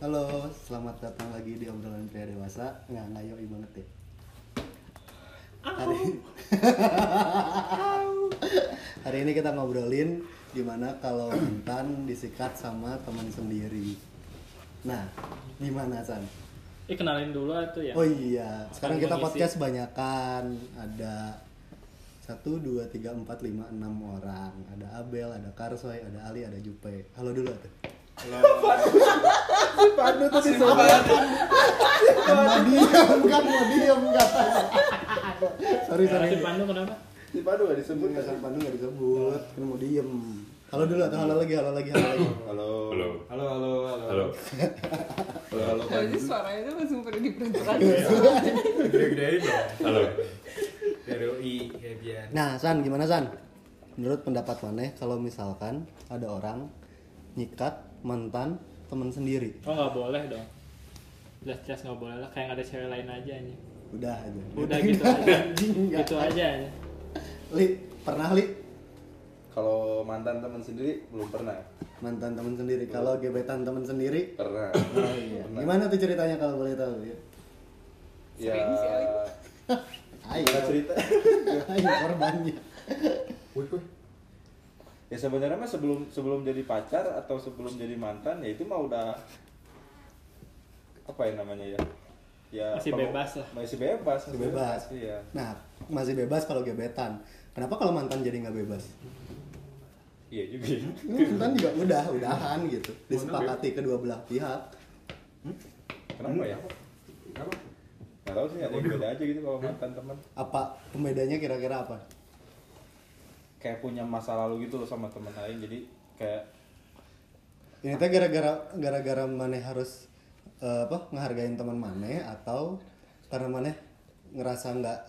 Halo, selamat datang lagi di obrolan pria dewasa. Nggak ngayoi banget ya. Hari, hari ini kita ngobrolin gimana kalau mantan disikat sama teman sendiri. Nah, gimana San? Eh kenalin dulu tuh ya. Oh iya, sekarang Akan kita mengisi. podcast banyakan. Ada satu, dua, tiga, empat, lima, enam orang. Ada Abel, ada Karsoy, ada Ali, ada Jupe. Halo dulu tuh. Padu tuh disebut. Mau diem kan, mau diem kan. sorry, sorry. Si Pandu kenapa? Si Padu gak disebut Sebut nggak Pandu nggak disebut, kan mau diem. Halo dulu atau halo lagi, halo lagi, halo lagi. Halo. Halo. Halo, halo, halo. Halo. Halo, suaranya tuh langsung pada diperuntukkan. Gede-gedein dong. Halo. Nah, San, gimana San? Menurut pendapat Maneh, kalau misalkan ada orang nyikat mantan teman sendiri, Oh nggak boleh dong. Jelas-jelas nggak boleh lah. Kayak nggak ada cewek lain aja nih. udah aja. Udah gitu aja. Gitu aja. aja. Li, pernah Li? Kalau mantan teman sendiri belum pernah. Mantan teman sendiri. Kalau gebetan teman sendiri, Pernah. oh iya. Gimana tuh ceritanya kalau boleh tahu ya? Ya. Ayo, cerita? ayo korbannya. Wih, wih. Ya sebenarnya mah sebelum sebelum jadi pacar atau sebelum jadi mantan ya itu mah udah apa ya namanya ya? Ya Masih bebas lah. Masih bebas. Masih bebas. Iya. Nah, masih bebas kalau gebetan. Kenapa kalau mantan jadi nggak bebas? Iya juga. ya. Mantan juga udah, udahan gitu. Disepakati kedua belah pihak. Kenapa ya? Kenapa? Gak tau sih ada yang beda aja gitu kalau mantan teman. Apa pembedanya kira-kira apa? Kayak punya masa lalu gitu loh sama teman lain jadi kayak Ini teh gara-gara gara-gara maneh harus eh, apa ngehargain teman maneh atau karena maneh ngerasa nggak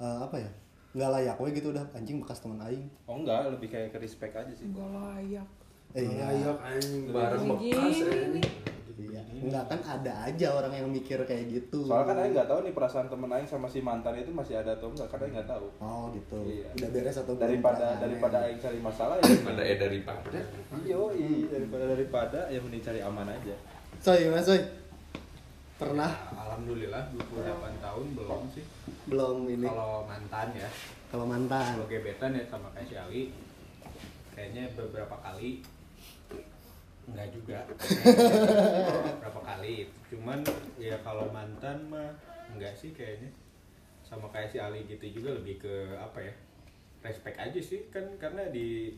eh, apa ya nggak layak we gitu udah anjing bekas teman aing. oh enggak lebih kayak ke respect aja sih Gak layak. Eh, iya. anjing barang bekas, eh. Iya. Enggak kan ada aja orang yang mikir kayak gitu. soalnya kan Aing nggak tahu nih perasaan temen Aing sama si mantan itu masih ada atau enggak karena Aing nggak tahu Oh gitu. Iya. Udah beres atau belum? daripada daripada. Aing cari masalah ya Ada eh daripada. iyo iya daripada daripada ya mending cari aman aja Soy, gimana Soy? Pernah Alhamdulillah 28 tahun belum sih belum ini kalau mantan ya kalau mantan? kalau gebetan ya sama kayak si Ali kayaknya beberapa kali enggak juga. Beberapa kali. Cuman ya kalau mantan mah enggak sih kayaknya. Sama kayak si Ali gitu juga lebih ke apa ya respect aja sih. Kan karena di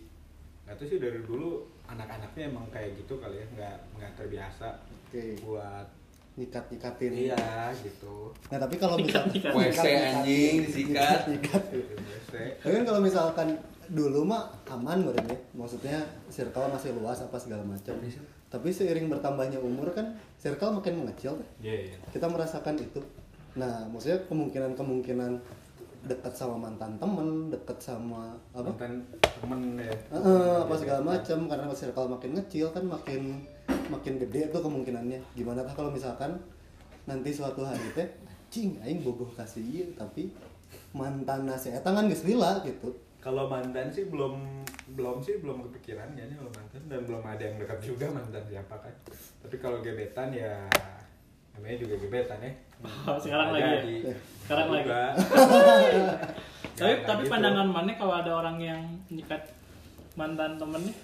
nggak tahu sih dari dulu anak-anaknya emang kayak gitu kali ya. Nggak nggak terbiasa Oke. buat Nyikat-nyikatin. iya gitu Nah, tapi kalau misalkan. WC anjing disikat. nyikat. Tapi kan kalau misalkan dulu mah aman ya. Maksudnya circle masih luas apa segala macam. Tapi seiring bertambahnya umur kan circle makin mengecil kan. iya iya Kita merasakan itu. Nah, maksudnya kemungkinan-kemungkinan dekat sama mantan temen, dekat sama apa? mantan temen ya Heeh, apa segala macam karena circle makin kecil kan makin makin gede tuh kemungkinannya. Gimana tah kalau misalkan nanti suatu hari teh anjing aing bogoh kasih ieu tapi mantan nasi eta kan geus lila gitu. kalau mantan sih belum belum sih belum kepikiran ya nih kalau mantan dan belum ada yang dekat juga mantan siapa kan tapi kalau gebetan ya namanya juga gebetan ya Oh, sekarang Ada lagi ya? di- Sekarang lagi. Tapi Jangan tapi gitu. pandangan mana kalau ada orang yang nyikat mantan temennya?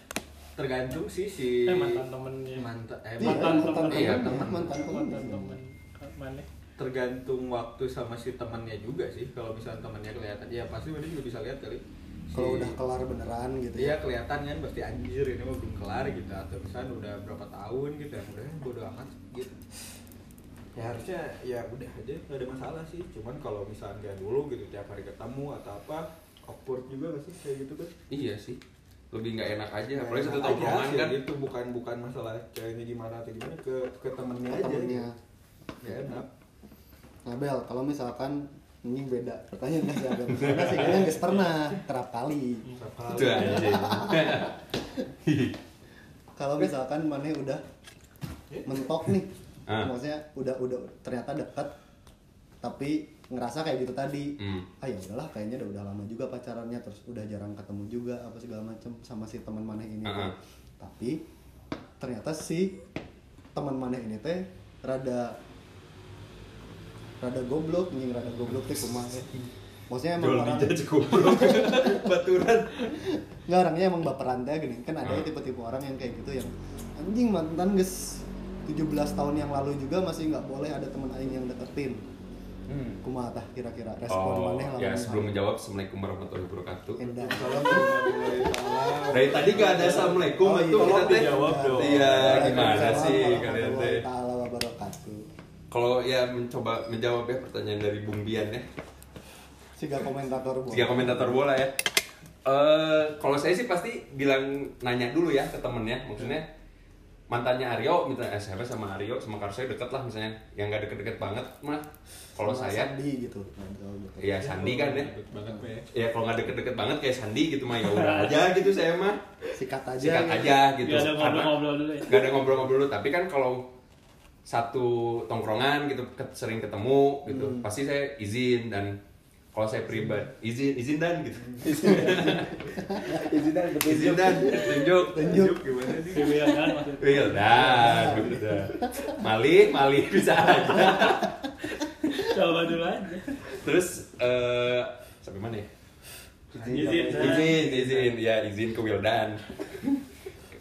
tergantung sih si Eh mantan temennya. mantan eh, Iya, mantan mantan temen. Iya, temen, temen. mantan temen. Mantan temen. Mana? tergantung waktu sama si temannya juga sih kalau misalnya temannya kelihatan ya pasti mana juga bisa lihat kali Si- Kalau udah kelar beneran gitu Iya ya. kelihatan kan pasti anjir ini mah belum kelar gitu atau misalnya udah berapa tahun gitu ya udah bodo amat gitu ya harusnya ya udah aja nggak ada masalah sih cuman kalau misalnya kayak dulu gitu tiap hari ketemu atau apa awkward juga gak sih kayak gitu kan Iya sih. Lebih nggak enak aja. Apalagi satu tongkrongan sih, kan. itu bukan bukan masalah ceweknya gimana atau gimana ke ke temennya aja Temennya. gitu. Nggak enak Nah, Bel, kalau misalkan ini beda. Pertanyaan nggak sih Abel? Karena sih kayaknya nggak pernah kerap kali. Itu anjing. Kalau misalkan maneh udah mentok nih, Ah. maksudnya udah udah ternyata dekat tapi ngerasa kayak gitu tadi Hmm. ah ya udahlah kayaknya udah udah lama juga pacarannya terus udah jarang ketemu juga apa segala macam sama si teman maneh ini Ah, ah. tapi ternyata si teman maneh ini teh rada rada goblok anjing rada goblok teh kumaha maksudnya emang Jual orang goblok. Baturan. nggak orangnya emang baperan teh gini kan ada ya tipe-tipe orang yang kayak gitu yang anjing mantan guys 17 tahun yang lalu juga masih nggak boleh ada teman aing yang deketin Hmm. kumaha tah kira-kira respon Oh, maneh ya sebelum menjawab Assalamualaikum warahmatullahi wabarakatuh. Dari tadi gak ada Assalamualaikum Oh, itu iya. kita teh. dijawab dong. Iya, gimana sih kalian teh? Kalau ya mencoba menjawab ya pertanyaan dari Bung Bian ya. Siga komentator bola. Tiga komentator bola ya. Eh, kalau saya sih pasti bilang nanya dulu ya ke temennya, maksudnya mantannya Aryo, misalnya eh, saya sama Aryo sama Karsoy deket lah misalnya, yang gak deket-deket banget mah. Kalau saya, Sandi gitu. Gitu. ya Sandi kan ya. Banget gue ya. Ya kalau nggak deket-deket banget kayak Sandi gitu mah ya udah aja gitu saya mah. Sikat aja. Sikat gitu. aja gitu. Gak ada Karena- ngobrol-ngobrol dulu ya. Gak ada ngobrol-ngobrol dulu, tapi kan kalau satu tongkrongan gitu sering ketemu gitu, Hmm. pasti saya izin dan kalau saya pribadi izin izin dan gitu. Izin dan betul. izin dan tunjuk Tunjuk. Gimana sih? Dewean kan maksudnya. Dan. Mali, Mali bisa aja. Coba dulu aja. Terus eh sampai mana ya? Izin. Izin, izin, ya izin ke Wildan.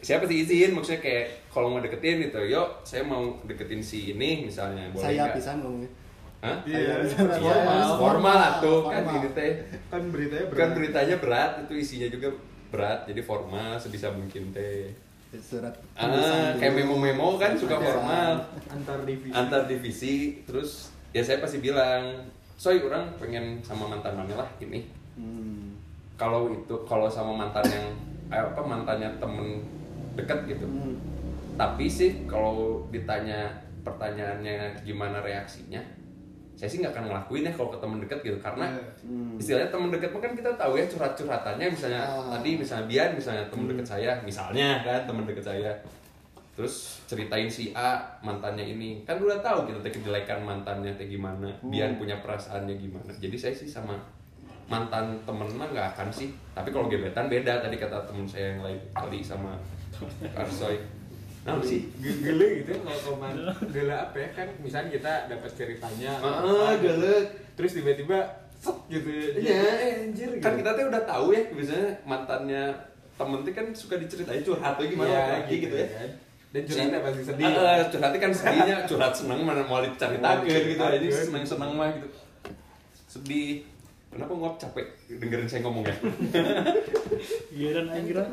Siapa sih izin? Maksudnya kayak kalau mau deketin gitu, yuk saya mau deketin si ini misalnya, boleh Saya nggak? pisan ngomongnya. Hah? Iya, Formal. Formal, formal tuh kan Formal. ini teh. Kan beritanya Kan berat. beritanya berat, itu isinya juga berat, jadi formal sebisa mungkin teh. Surat Ah, kayak memo-memo kan suka Ada. formal. antar divisi. Antar divisi, terus ya saya pasti bilang, soy orang pengen sama mantan mana lah ini. Hmm. Kalau itu kalau sama mantan yang eh, apa mantannya temen deket gitu. Hmm. Tapi sih kalau ditanya pertanyaannya gimana reaksinya, saya sih nggak akan ngelakuin ya kalau ke temen deket gitu karena Hmm. istilahnya temen deket mah kan kita tahu ya curhat-curhatannya misalnya Ah. tadi misalnya Bian misalnya temen Hmm. deket saya misalnya kan temen deket saya terus ceritain si A mantannya ini kan udah tahu kita teh kejelekan mantannya teh gimana Hmm. Bian punya perasaannya gimana jadi saya sih sama mantan temen mah nggak akan sih tapi kalau gebetan beda tadi kata temen saya yang lain kali sama Karsoy nah sih? Ge- Gele gitu ya kalau koman gele apa ya? Kan misalnya kita dapat ceritanya. Ah gelek terus tiba-tiba set gitu. Iya, eh, anjir gitu. kan kita tuh udah tahu ya biasanya mantannya temen tuh kan suka diceritain curhat tuh gimana Iya, lagi gitu, ya. kan. dan curhatnya pasti sedih. Ah, ah, curhatnya kan sedihnya curhat seneng mana mau diceritakan Mau gitu. Aja diceritakeun. seneng seneng mah gitu. Sedih. Kenapa ngop capek? Dengerin saya ngomong ya Giliran aing kira.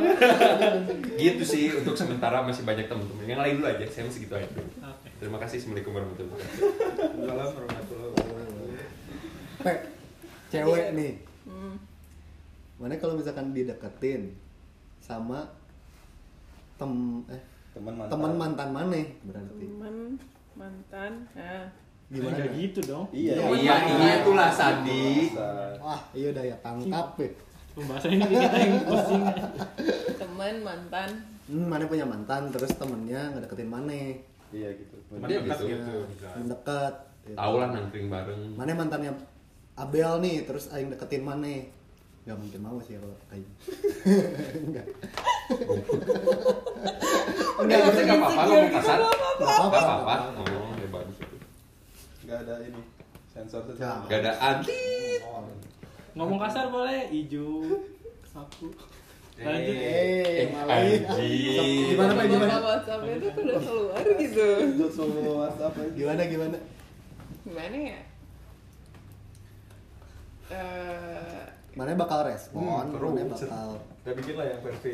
gitu sih untuk sementara masih banyak temen-temen yang lain dulu aja saya masih gitu aja dulu. Oke. terima kasih assalamualaikum warahmatullahi wabarakatuh Salam warahmatullahi wabarakatuh. Pe, cewek nih. Hmm. Mana kalau misalkan dideketin sama tem eh Teman mantan. teman mantan mana berarti? Teman mantan. Nah, Gimana? Enggak gitu dong. Iya. Iya iya itulah Sandi Wah, iya udah ya tangkap ya. Pembahasan ini kita yang pusing. teman mantan. Hmm, mana punya mantan terus temennya ngedeketin mana? Iya gitu. Teman Iya dekat gitu. gitu, Nah, misalnya. mendekat. gitu. tau lah nangkring bareng Mana mantannya Abel nih, terus aing deketin mana? Gak mungkin mau sih kalau kayak gitu. Enggak. Enggak, maksudnya nggak apa-apa ngomong kasar. Nggak apa-apa. Nggak apa-apa. Oh, ya bagus. Gak ada ini sensor tuh. Jangan. Gak ada anti. Ngomong kasar boleh, ijo, sapu. Lanjut. Eh, anjing. Gimana Pak? Gimana? Nama WhatsApp-nya tuh udah keluar gitu. Untuk semua WhatsApp. Gimana gimana? Gimana ya? Eh, Mana bakal respon? Hmm, mana bakal Udah bikin lah yang versi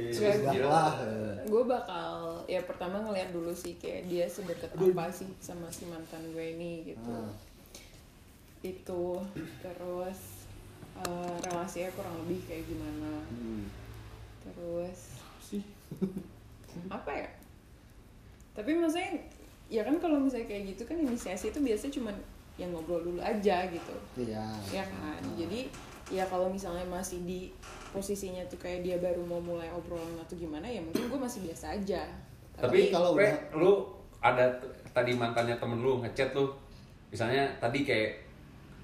lah. eh. gue bakal ya pertama ngeliat dulu sih kayak dia sedekat apa sih sama si mantan gue ini gitu Ah. itu terus eh, relasinya kurang lebih kayak gimana Hmm. terus Sih. apa ya tapi maksudnya ya kan kalau misalnya kayak gitu kan inisiasi itu biasanya cuman yang ngobrol dulu aja gitu Iya. ya kan jadi ya kalau misalnya masih di posisinya tuh kayak dia baru mau mulai obrolan atau gimana ya mungkin gue masih biasa aja Tapi kalau kalau udah- lu ada tadi mantannya temen lu ngechat lu. Misalnya tadi kayak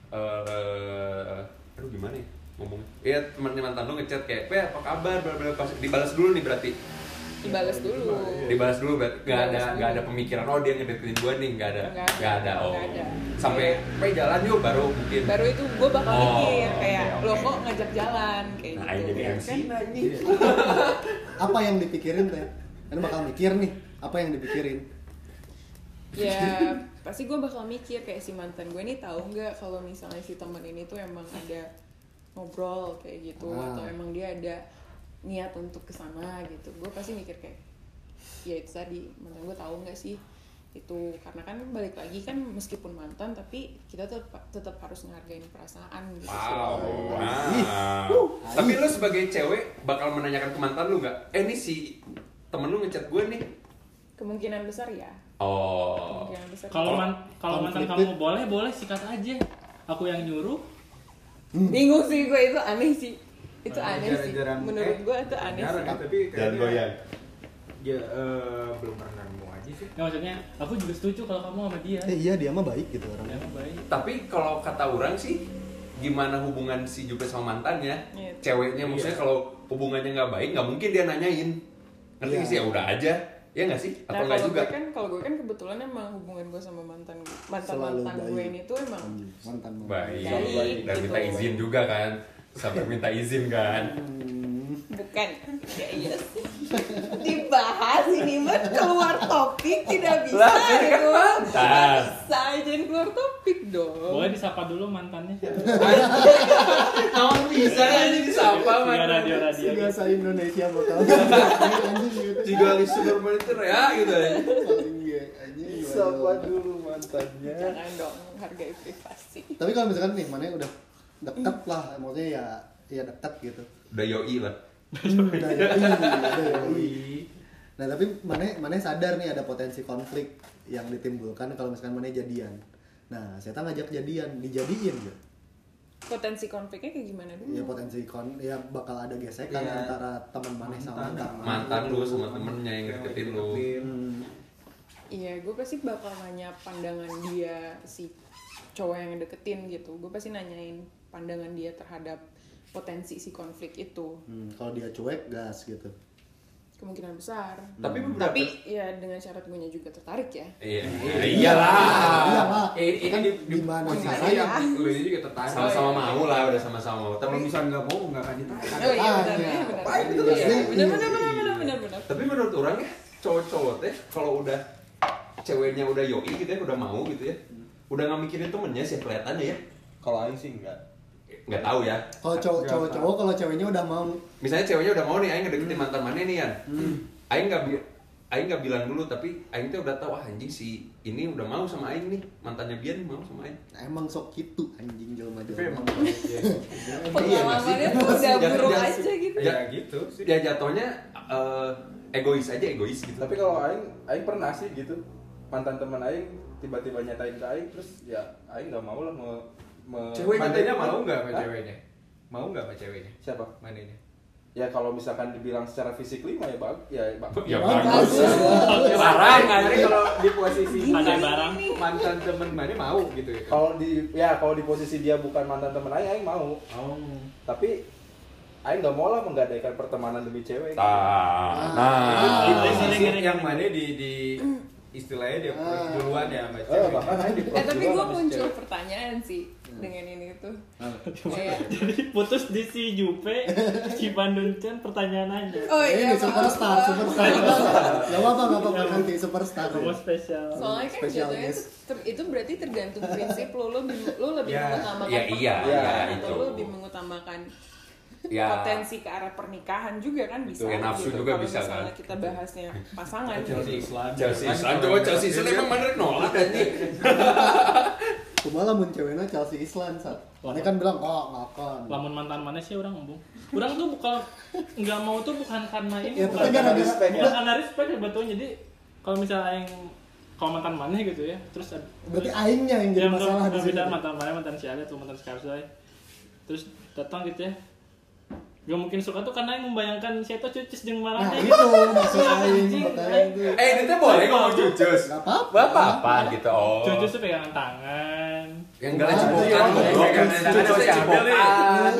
eh aduh gimana ya ngomong. Iya temennya mantan lu ngechat kayak, "Pe, apa kabar?" bla bla pas dibalas dulu nih berarti. dibales dulu. Dibahas dulu berarti. Nggak ada nggak ada pemikiran oh dia ngedeketin gue nih. Nggak ada. Nggak ada. oh. Nggak ada. sampai pe jalan yuk baru mungkin. Baru itu gue bakal Oh, mikir kayak oke, lo kok ngajak jalan? Kayak nah gitu. ini jadi ya MC kan? nah ini apa yang dipikirin teh? Kan bakal mikir nih apa yang dipikirin? Ya pasti gue bakal mikir kayak si mantan gue ini tahu nggak kalau misalnya si teman ini tuh emang ada ngobrol kayak gitu Ah. atau emang dia ada niat untuk ke sana gitu. Gue pasti mikir kayak ya itu tadi mantan gue tahu nggak sih? Itu karena kan balik lagi kan meskipun mantan tapi kita tetap tetap harus ngehargain perasaan gitu wow. Wow. Tapi lu sebagai cewek bakal menanyakan ke mantan lu nggak? Eh ini si temen lu ngechat gue nih. Kemungkinan besar ya oh Kalau man, kalau mantan kamu boleh, boleh sikat aja. Aku yang nyuruh. bingung sih gue itu aneh sih itu aneh sih menurut eh, gue itu aneh jarang sih tapi Jangan kayaknya goyang. ya eh, belum pernah nemu aja sih Ya maksudnya, aku juga setuju kalau kamu sama dia. eh iya dia mah baik gitu Ya, orangnya baik. tapi kalau kata orang sih gimana hubungan si Jupe sama mantannya Iya. ceweknya maksudnya kalau hubungannya nggak baik nggak mungkin dia nanyain ngerti Iya. nggak sih ya udah aja ya nggak sih? Atau Nah kalau juga? gue kan kalau gue kan kebetulan emang hubungan gue sama mantan mantan mantan gue ini tuh emang mantan. baik. Baik, dan gitu. minta izin juga kan? Sampai minta izin kan? Hmm, bukan. Ya iya sih dibahas ini mah keluar topik tidak bisa Lah, kan gitu mantan. bisa jangan keluar topik dong. Boleh disapa dulu mantannya. Naon bisa aja disapa Via man radio-radio. bahasa Indonesia bakal jika listener monitor ya gitu. Ya paling gue anjing Sapa dulu mantannya. jangan dong hargai privasi. Tapi kalau misalkan nih mana udah deket lah maksudnya ya ya deket gitu. Udah yoi lah. Udah ya udah ya nah tapi mana mana sadar nih ada potensi konflik yang ditimbulkan kalau misalkan mana jadian nah saya ngajak jadian dijadiin gitu potensi konfliknya kayak gimana dulu ya potensi kon ya bakal ada gesekan Iya. antara teman mana sama mantan mantan lu sama temennya yang deketin lu Hmm. Iya, gue pasti bakal nanya pandangan dia si cowok yang deketin gitu. Gue pasti nanyain pandangan dia terhadap potensi si konflik itu. Hmm, kalau dia cuek gas gitu Kemungkinan besar. tapi beberapa Tapi ya dengan syarat gue juga tertarik ya. iya iyalah Iyalah. eh, ini Kan di, mana caranya? yang lu ini juga tertarik sama-sama mau lah udah sama-sama mau tapi misalnya nggak mau nggak akan ditarik Oh iya iya. iya, Iya, iya. benar, benar, benar, benar, benar, benar. tapi menurut orang ya cowok-cowok teh kalau udah ceweknya udah yoi gitu ya udah mau gitu ya udah nggak mikirin temennya sih kelihatannya ya Kalau aing sih enggak. Nggak tahu ya. Kalau cowok cowok cowok kalau ceweknya udah mau. Misalnya ceweknya udah mau nih aing ngedeketin mantan mana nih kan aing nggak aing nggak bilang dulu tapi aing tuh udah tahu ah, anjing si ini udah mau sama aing nih. Mantannya Bian mau sama aing. Emang sok gitu anjing jelma tapi emang jelma ya, Pengalamannya tuh udah Jangan- buruk jangan- aja gitu. ya gitu sih. ya jatuhnya eh, egois aja egois gitu. Tapi kalau aing aing pernah sih gitu. Mantan teman aing tiba-tiba nyatain ke aing terus ya aing nggak mau lah mau ceweknya mau nggak sama Hah? ceweknya mau nggak sama ceweknya Siapa? mananya Ya kalau misalkan dibilang secara fisik lima ya bag ya bag. ya bagus. bagus barang Jadi kalau di posisi Ada mantan- barang. mantan temen mana mau gitu ya Kalau di ya kalau di posisi dia bukan mantan teman aing aing mau. oh Tapi aing nggak mau lah menggadaikan pertemanan demi cewek. nah di nah gini, gini, yang mana di di istilahnya dia Ah. duluan ya sama Eh, cewek Eh tapi gue muncul pertanyaan sih dengan ini tuh. Kayak, Jadi putus di si Jupe, si Bandung pertanyaan aja. oh iya ini superstar superstar. Gak apa apa gak apa nanti superstar Kamu spesial. Soalnya kan jatuhnya tuh ter- itu berarti tergantung prinsip lo. Lo, lebih- lo lebih Ya, mengutamakan ya iya, iya, atau itu. lo lebih mengutamakan ya. potensi ke arah pernikahan juga kan bisa Kayak nafsu juga Kalau bisa, misalnya kan? kita bahasnya pasangan Chelsea gitu. Islam Chelsea Islam coba Chelsea Islam emang bener nolak Kumaha mun ceweknya Chelsea Island saat Mana kan bilang oh nggak akan Lamun mantan mana sih orang embung? Orang tuh bukan nggak mau tuh bukan karena ini, Ya, bukan tapi gara-gara- respect, bukan karena respect sebetulnya. Jadi kalau misalnya yang kalau mantan mana gitu ya, terus berarti aingnya yang jadi masalah di sini beda mantan mana mantan si Ali atau mantan si Karsai. Terus datang gitu ya. Gak mungkin suka tuh karena yang membayangkan si itu cucis jeung nah marahnya itu maksud aing makanya itu. Eh itu tuh boleh ngomong cucus nggak apa Gak apa-apa gitu oh. Cucis tuh pegangan tangan. yang enggak cipokan iya, goblok. pegangan cucus tangan tuh masih ambil nih. cipokan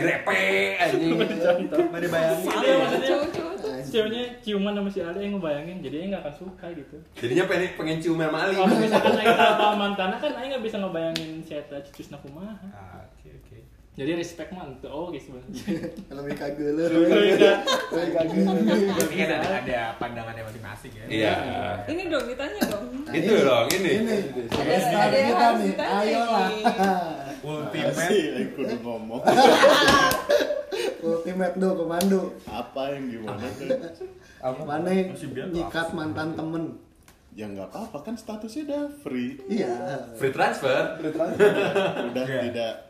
grepe anjing. Contoh. mana bayangin Iya. maksudnya. Anjing. ceweknya ciuman sama si Ali yang ngebayangin jadi dia nggak akan suka gitu. Jadinya pengen pengen cium sama Ali. kalau misalkan Aing tahu tahu mantannya kan Aing nggak bisa ngebayangin si Eta cucus nakumaha. Ah, oke oke jadi respect mah tuh oh guys sebenarnya lebih kagel lebih kagel tapi kan ada ada pandangannya masing-masing ya. Iya. Ini dong ditanya dong. Itu dong ini. ini. Ada- yang kita nih. ayolah ultimate yang kudu ngomong ultimate do komando apa yang gimana? Tuh mana nyikat mantan temen? Ya nggak apa-apa kan statusnya udah free. Iya. Free transfer. udah Iya. tidak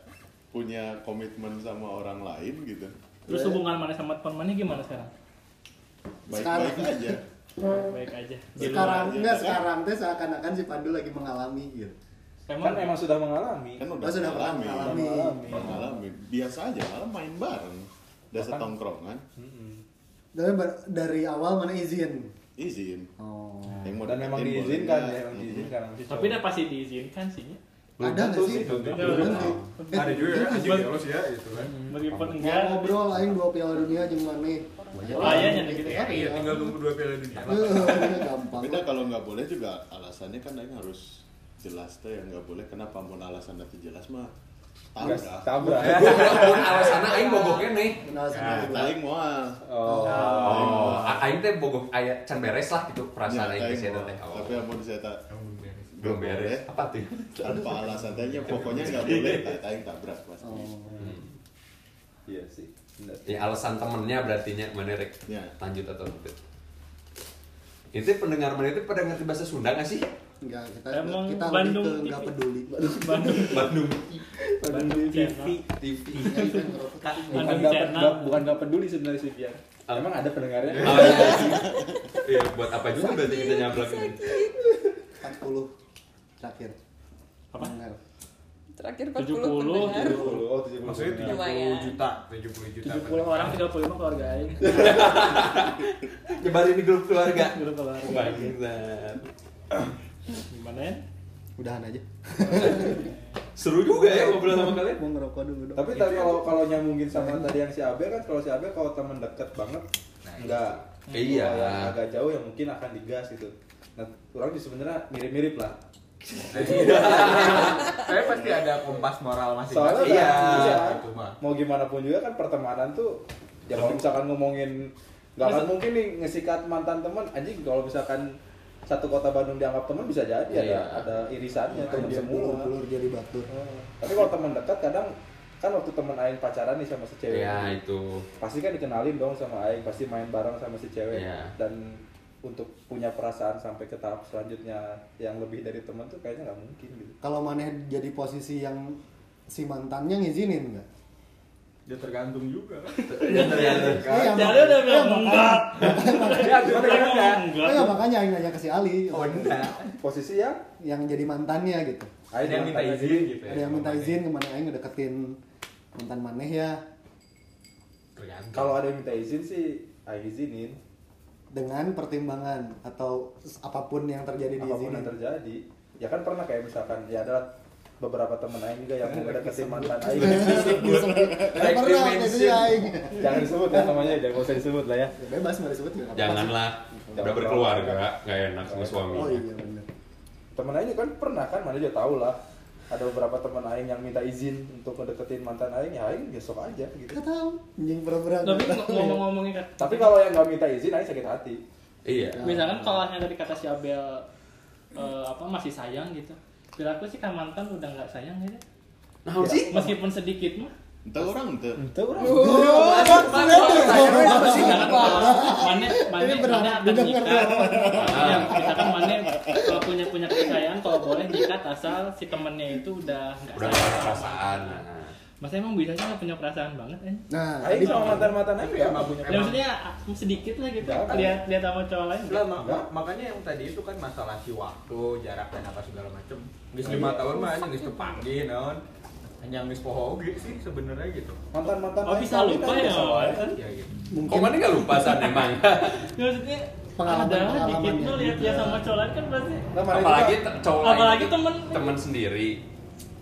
punya komitmen sama orang lain gitu. Terus hubungan mana sama teman mana gimana sekarang? Baik-baik Sekarang- aja. Baik aja. Sekarang aja, enggak sekarang teh seakan-akan si Pandu lagi mengalami gitu. Emang? Kan emang sudah mengalami. kan udah Oh, sudah mengalami. mengalami. mengalami. Biasa aja malah main bareng. Udah setongkrongan dari, dari awal mana izin? Izin. Oh. Yang mau Dan memang diizinkan ya, diizinkan. Tapi udah pasti diizinkan sih ada nggak sih? belum tentu. Eh, ada juga ya anjing Bang- terus ya itu kan. Meskipun Nggak enggak. Ngobrol aing dua piala dunia jeung iya nyata gitu ya. Iya tinggal tunggu dua piala dunia. Eh, gampang. beda kalau nggak boleh juga alasannya kan Aing harus jelas tuh yang nggak boleh kenapa mau alasan nanti jelas mah? Tabrak. Tabrak. Mun alasanna aing bogoknya nih. Aing moal Oh. Oh, aing teh bogok aya can beres lah gitu perasaan Ya, aing saya moal. teh. Oh, tapi amun saya tak belum beres. Apa tuh? tanpa alasan tanya pokoknya nggak boleh tak tabrak pasti Oh. Iya sih. benar. Ya alasan temennya berarti nya mana rek Ya. lanjut atau tidak. Itu pendengar mana itu pada ngerti bahasa Sunda gak sih? Enggak, kita Emang kita Bandung lebih ke enggak TV. peduli. Bandung Bandung Bandung TV. Bukan Bandung nggak channel nggak- bukan nggak peduli sebenarnya sih Bian. Emang ada pendengarnya? Oh, iya. Iya, buat apa juga berarti kita nyablak ini? 40 terakhir. Apa? Pendengar. Terakhir 70, 40 pendengar. 70. Oh, 70. maksudnya pendengar. 70 Lumayan. juta 70 juta 70 orang 35 keluarga aing Nyebarin di grup keluarga. Grup keluarga. Gimana ya Udahan aja. Seru juga ya ngobrol sama kalian. Mau ngerokok dulu dong. Tapi tapi kalau kalau nyambungin sama tadi yang si Abel kan kalau si Abel kalau teman deket banget enggak Iya. Agak jauh yang mungkin akan digas gitu. Nah, kurang sih sebenarnya mirip-mirip lah. Tapi pasti ada kompas moral masing-masing Iya. iya. itu mah mau gimana pun juga kan pertemanan tuh ya kalau misalkan ngomongin nggak akan mungkin nih ngesikat mantan teman anjing kalau misalkan satu kota Bandung dianggap teman bisa jadi Iya. ada ada irisannya teman semua bulur jadi batur. tapi kalau teman dekat kadang kan waktu teman Aing pacaran nih sama si cewek Ya itu. pasti kan dikenalin dong sama Aing pasti main bareng sama si cewek Iya. dan untuk punya perasaan sampai ke tahap selanjutnya yang lebih dari teman tuh kayaknya nggak mungkin gitu Kalau maneh jadi posisi yang si mantannya ngizinin enggak? ya tergantung juga Ya tergantung. Iya, jadi mak- udah bilang iya, enggak ya gimana Dia kan ngomong ya enggak Oh ya makanya Aing nanya ke si Ali. Oh enggak. posisi yang Yang jadi mantannya gitu. Ada yang minta izin gitu ya Ada yang minta izin ke mana Aing ngedeketin mantan maneh ya tergantung kalau ada yang minta izin sih Aing izinin dengan pertimbangan atau apa pun yang terjadi di apa pun sini. yang terjadi ya kan pernah kayak misalkan ya ada beberapa teman Aing juga yang mau ngedeketin mantan Aing Eh, pernah ya Aing. jangan disebut ya namanya jangan usah disebut lah ya Ya, Bebas mau disebut juga. nggak apa-apa Janganlah. Udah berkeluarga, nggak enak sama suami. Oh iya benar. teman Aing kan pernah kan mana juga tahu lah ada beberapa teman Aing yang minta izin untuk ngedeketin mantan Aing ya Aing besok aja gitu. Gak tahu. Anjing pura-pura. tapi ngomong-ngomongin kan? Tapi kalau yang nggak minta izin Aing sakit hati. Iya. misalkan kalau yang dari kata si Abel eh, apa masih sayang gitu. Bila aku sih kan mantan udah nggak sayang gitu. Nah, sih. meskipun sedikit mah. Entah orang tuh itu orang. Mana mana Ini benar, mana akan didengar nikah. Ya misalkan mana kalau punya punya kepercayaan kalau nikah asal si temennya itu udah nggak Udah nggak perasaan. Nah. masa emang bisa sih nggak punya perasaan banget kan Nah, tadi sama mantan mantan Aing ya. Nggak punya ya maksudnya ah, sedikit lah gitu. Nggak ada. lihat lihat sama cowok lain. Lah mak- mak- makanya yang tadi itu kan masalah si waktu jarak dan apa segala macem. Geus lima tahun mah hanya geus tepanggih naon? Hanya geus poho oge sih sebenarnya gitu. Mantan mantan Oh, bisa lupa ya, ya gitu Kok mana nggak lupa san emang? Ya, maksudnya Pengalaman- ada pengalaman dikit ya. tuh lihat dia sama cowok lain kan pasti Nah, Apalagi cowok Apalagi lain itu temen- temen sendiri.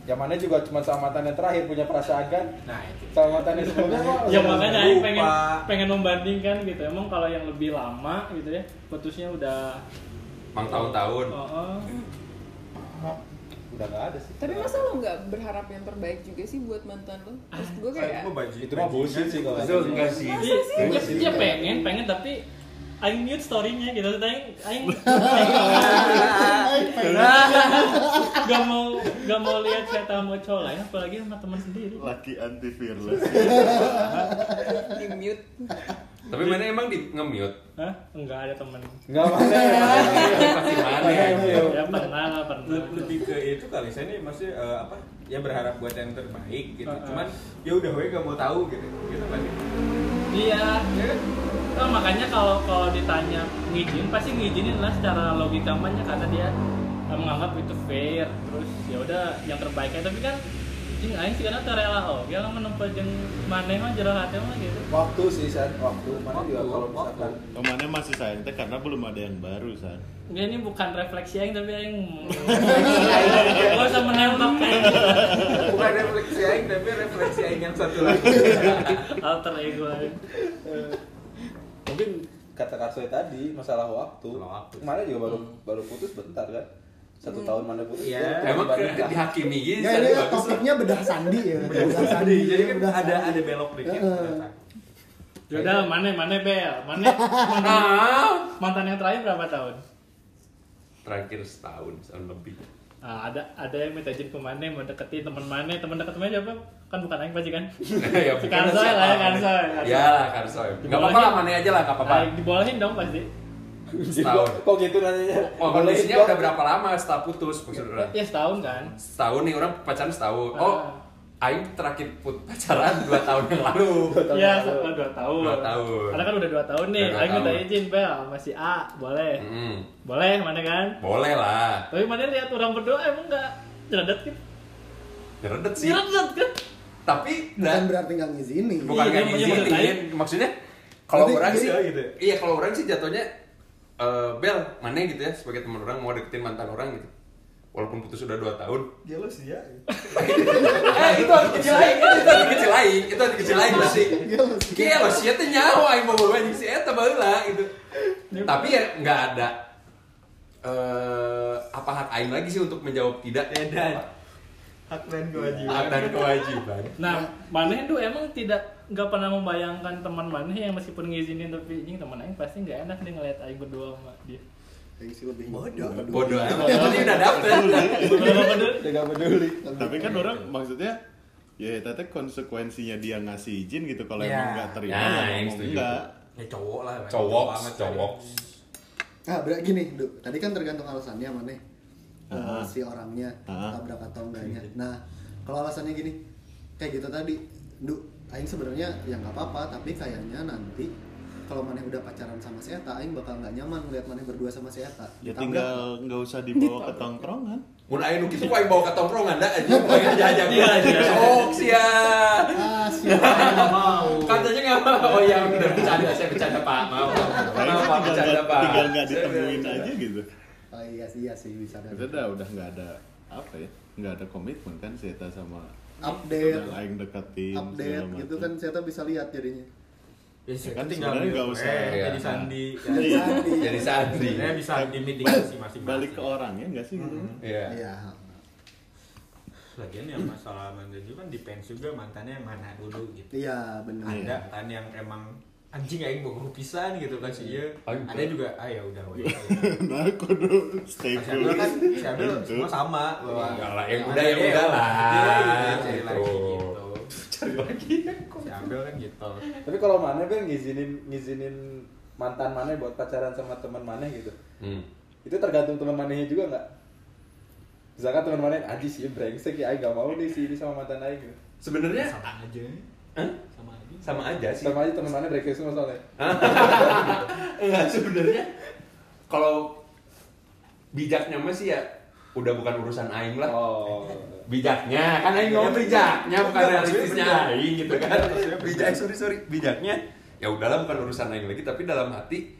yang mana juga cuma sama mantan yang terakhir punya perasaan kan nah itu sama mantan yang sebelumnya mah ya udah makanya Aing pengen pengen membandingkan gitu emang kalau yang lebih lama gitu ya putusnya udah Mang tahun-tahun. oh, oh. udah nggak ada sih Tapi masa lo nggak berharap yang terbaik juga sih buat mantan lo? Terus gue kayak Gua baju- itu mah bullshit sih kalau Itu enggak sih. Iya, iya, iya pengen, pengen tapi Aing mute story-nya gitu, Aing, Aing, Aing gak mau, gak mau lihat siapa mau cowok lain, apalagi sama teman sendiri. Laki anti fearless. di mute. Tapi mana emang di nge-mute? Hah? Enggak ada temen. nggak mana Pasti mana ya? Ya pernah lah, pernah. Le- lebih ke itu kali saya nih maksudnya eh, apa ya berharap buat yang terbaik gitu cuman ya udah gue gak mau tahu gitu gitu kan Iya, ya kan? Oh, makanya kalau kalau ditanya ngizin, pasti ngizinin lah secara logika mahnya karena dia eh, menganggap itu fair. Terus ya udah yang terbaiknya tapi kan Jing aing sih karena rela oh, dia kan menempat jeung maneh mah jero hati mah gitu. waktu sih san waktu mana juga kalau waktu. misalkan Ke mana masih sayang teh karena belum ada yang baru san. Dia ini bukan refleksi aing tapi aing Gak usah menembak kayak bukan refleksi aing tapi refleksi aing yang satu lagi alter ego aing. mungkin kata Karsoy tadi masalah waktu Masalah waktu. kemarin juga baru baru putus bentar kan satu tahun mana putus Iya. ya, Emang ke, dibanding- dihakimi gitu. Ya ini lah. topiknya bedah sandi ya. Bedah Tadi jadi kan bedah ada sandi. ada belok dikit Heeh. Yaudah, mana mana bel, mana mantan, Ah. mantan yang terakhir berapa tahun? Terakhir setahun, setahun lebih. Ah, ada ada yang minta izin ke mana mau deketin teman mana teman deket mana siapa kan bukan aing pasti kan ya, Si Karsoy lah ya. Karsoy. Ya lah, Karsoy. Enggak apa-apa lah, mana aja lah, enggak apa-apa. Nah, dibolehin dong pasti Setahun. kok gitu nanyanya Oh, kondisinya udah berapa lama setelah putus maksudnya? ya setahun kan Setahun nih orang pacaran setahun. Ah. Oh, Aing terakhir put pacaran 2 tahun yang lalu. Iya, setelah dua tahun. Dua tahun. Karena kan udah dua tahun nih. Dua Aing minta izin, Bel, masih A, boleh. Hmm, Boleh, mana kan? boleh lah. Tapi mana lihat orang berdua emang enggak jeredet kan? Ngeredet sih. Jeredet kan? Tapi Bukan nah, berarti nggak ngizinin. bukan Iya, kayak iya, ngizinin. Maksudnya kalau orang sih jadi- gitu. Iya, kalau orang sih jatuhnya eh, Bel, mana gitu ya sebagai teman orang mau deketin mantan orang gitu. Walaupun putus sudah 2 tahun. jelas ya eh, itu ada kecil lain, itu ada kecil lain, itu ada kecil lain sih. Kayak lo sih eta nyawa mau bawa anjing si eta baheula gitu. Tapi ya nggak ada eh apa hak aing lagi sih untuk menjawab tidak Beda. hak dan kewajiban hak dan kewajiban. Nah, maneh tuh emang tidak nggak pernah membayangkan teman maneh yang meskipun ngizinin tapi ini teman aing pasti nggak enak nih ngeliat aing berdua sama dia. Yang sih lebih Bodoh. Bodoh amat. Berarti udah dapet. Berapa peduli? udah gak peduli Tapi kan orang maksudnya ya tete konsekuensinya dia ngasih izin gitu kalau Ya. emang nggak terima Ya, ya, ngomong enggak. ya cowok lah. Cowok, cowok. Nah, berarti gini, Du. Tadi kan tergantung alasannya mana Ah. si orangnya Ah. tabrak atau enggaknya. Nah, kalau alasannya gini, kayak gitu tadi, Du, aing sebenarnya ya nggak apa-apa, tapi kayaknya nanti kalau maneh udah pacaran sama si Eta, aing bakal nggak nyaman ngeliat maneh berdua sama si Eta. Ya tinggal nggak usah dibawa ke tongkrongan. Mun aya nu kitu aing bawa ke tongkrongan da anjing. Aing Iya, iya. Sok sia. Ah, siapa? Nggak mau Katanya nggak mau. Oh iya, udah bercanda, saya bercanda Pak. Maaf. Paling Maaf, Pak, tinggal bercanda Pak. tinggal nggak ditemuin bercanda. aja gitu. Oh iya sih, iya sih bisa Maksudnya udah nggak ada apa ya nggak ada komitmen kan si Eta sama update, aing deketin update gitu kan si Eta bisa lihat jadinya. Ya kan tinggal sebenarnya nggak usah. eh, Iya. jadi sandi Jadi Sandi. Jadi santri. sebenarnya bisa dimitigasi masing-masing balik ke orangnya nggak sih gitu Iya. Iya. lagian yang masalah mantan juga kan depends juga mantannya yang mana dulu gitu Iya, benar. ada kan yang emang anjing aing bohong pisan gitu kan sih ya ada juga ah ya udah nah kudu stay Abdul cool kan si Abdul Gitu. semua sama bahwa Enggak lah, yang udah, yang udah lah. cari lagi gitu Cari lagi. si Abdul kan gitu tapi kalau mana kan ngizinin ngizinin mantan mana buat pacaran sama teman mana gitu Hmm. itu tergantung teman manehnya juga nggak misalkan teman mana anjing sih brengsek ya gak mau nih sih ini sama mantan aing gitu Sebenarnya sama aja Hah? sama aja sama aja sih. sama aja teman mana brengsek semua soalnya Enggak sebenarnya kalau bijaknya mah sih ya udah bukan urusan aing lah. oh Bijaknya kan aing ngomong bijaknya bukan Enggak, realistisnya aing gitu kan. Bijak sorry sorry bijaknya ya udahlah bukan urusan aing lagi tapi dalam hati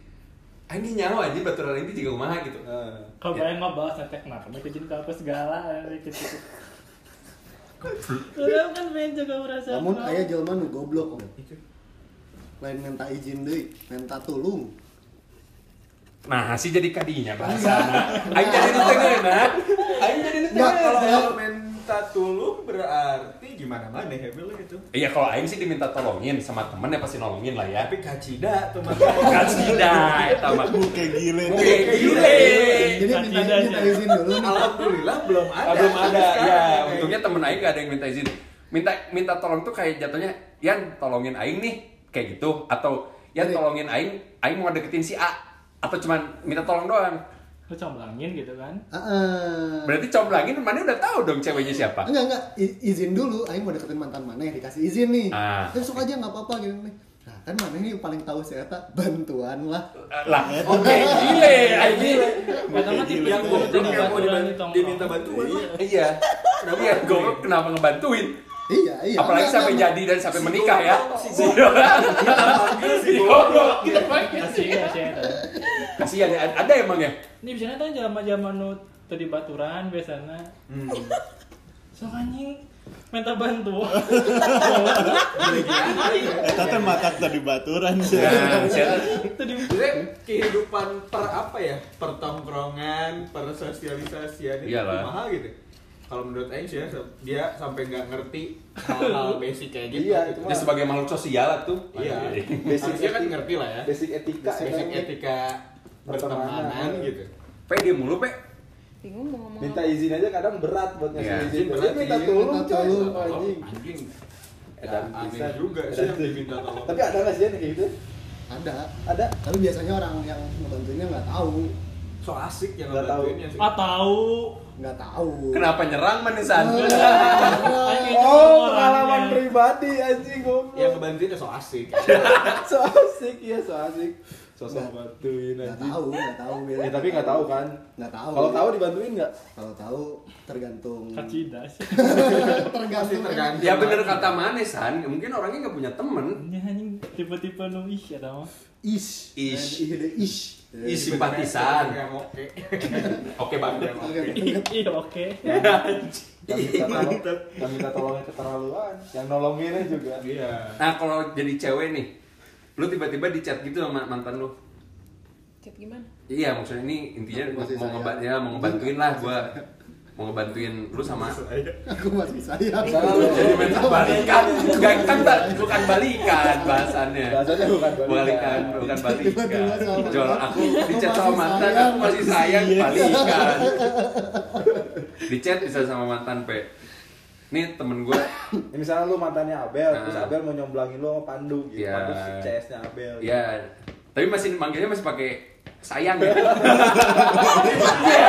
aing ini nyawa aja baturan ini juga kumaha gitu. Nah. Kalau Ya. bayang bahas nanti kenapa? Mau izin ke aku segala gitu. Orang kan pengen jaga perasaan. namun ayah jelema nu goblok lain minta izin deui minta tulung Nah, sih jadi kadinya bahasana. Aing jadi nu tengeuna. Aing jadi nu kalau tengeuna. Kalau minta tulung berarti gimana mana hebel itu. Iya, kalau aing sih diminta tolongin sama temen ya pasti nolongin lah ya. Tapi kacida teman tidak, eta mah. Buke gile. Oke, gile. jadi minta minta ya. izin dulu Alhamdulillah belum ada. Ah, belum ada ya untungnya temen aing gak ada yang minta izin minta minta tolong tuh kayak jatuhnya Yan tolongin aing nih kayak gitu atau Yan tolongin aing aing mau deketin si A atau cuman minta tolong doang? Lu comblangin gitu kan. Heeh. berarti comblangin mana udah tahu dong ceweknya siapa? Enggak enggak. I- izin dulu. Aing mau deketin mantan mana ya dikasih izin nih. Ah. eh sok aja nggak apa-apa gitu nih. Nah kan mana ini paling tahu saya tak bantuan lah. Lah. Oke gile. Aing Kata mah tipe Yang yang goblok yang mau diminta bantuan. iya. Kenapa ya goblok kenapa ngebantuin? Iya iya. Apalagi Enggak, sampai enggak, jadi dan sampai menikah ya. si si goblok Kasih kasih eta. Kasihan ya ada emang ya Ini biasanya kan zaman-zaman nu tadi baturan biasanya. Hmm. Sok anjing minta bantuan. Eta teh matak tadi baturan sih. Nah, siapa? Tadi kehidupan per apa ya? Per tongkrongan, per sosialisasian itu Iyalah. mahal gitu. Kalau menurut Aing sih ya, dia sampai nggak ngerti hal-hal basic kayak gitu. Iya, itu dia sebagai makhluk sosial tuh Iya. Basic Harusnya kan ngerti lah ya. basic etika Basic ya. etika Pertemanan. gitu. pe dia mulu pe bingung mau ngomong minta izin aja kadang berat buat ngasih Iya. izin Berat, Dia minta iya. tolong Minta coy tolong. sama anjing Anjing. Ya, aneh pisan. juga sih yang diminta tolong. tapi ada nggak sih yang kayak gitu ada ada tapi biasanya orang yang ngebantuinnya nggak tahu so asik yang Nggak tahu. ngebantuinnya sih. ah tahu. nggak tahu kenapa nyerang manisan oh pengalaman pribadi anjing goblok Yang ngebantuinnya so asik. so asik ya so asik sosok bantuin nggak anjing tahu nggak tahu Bel. ya tapi nggak tahu kan nggak tahu kalau tahu dibantuin nggak kalau tahu tergantung Kacida sih. tergantung tergantung. ya bener kata manisan mungkin orangnya nggak punya temen Ini anjing tipe-tipe nu ih ya mah. ish Ish. ih deh ish Ih, simpatisan. Yang oke. oke banget Ih oke. tolong yang minta tolongnya keterlaluan yang nolonginnya juga Iya. nah kalau jadi cewek nih lu tiba-tiba di chat gitu sama mantan lu. Chat gimana? Iya maksudnya ini intinya mau sayang. ngeba ya mau ngebantuin lah gua. Mau ngebantuin lu sama aku masih sayang. Misalnya lu jadi minta balikan bukan kan bukan balikan bahasannya. Bahasanya bukan balikan. Bukan balikan. Jual aku di chat sama mantan aku masih sayang Iya. balikan. Di chat bisa sama mantan pe nih temen gue Ya, misalnya lu mantannya Abel, Nah. terus Abel mau nyomblangin lu sama Pandu gitu. Iya. Pandu si CS-nya Abel. gitu. ya tapi masih manggilnya masih pakai sayang ya Iya,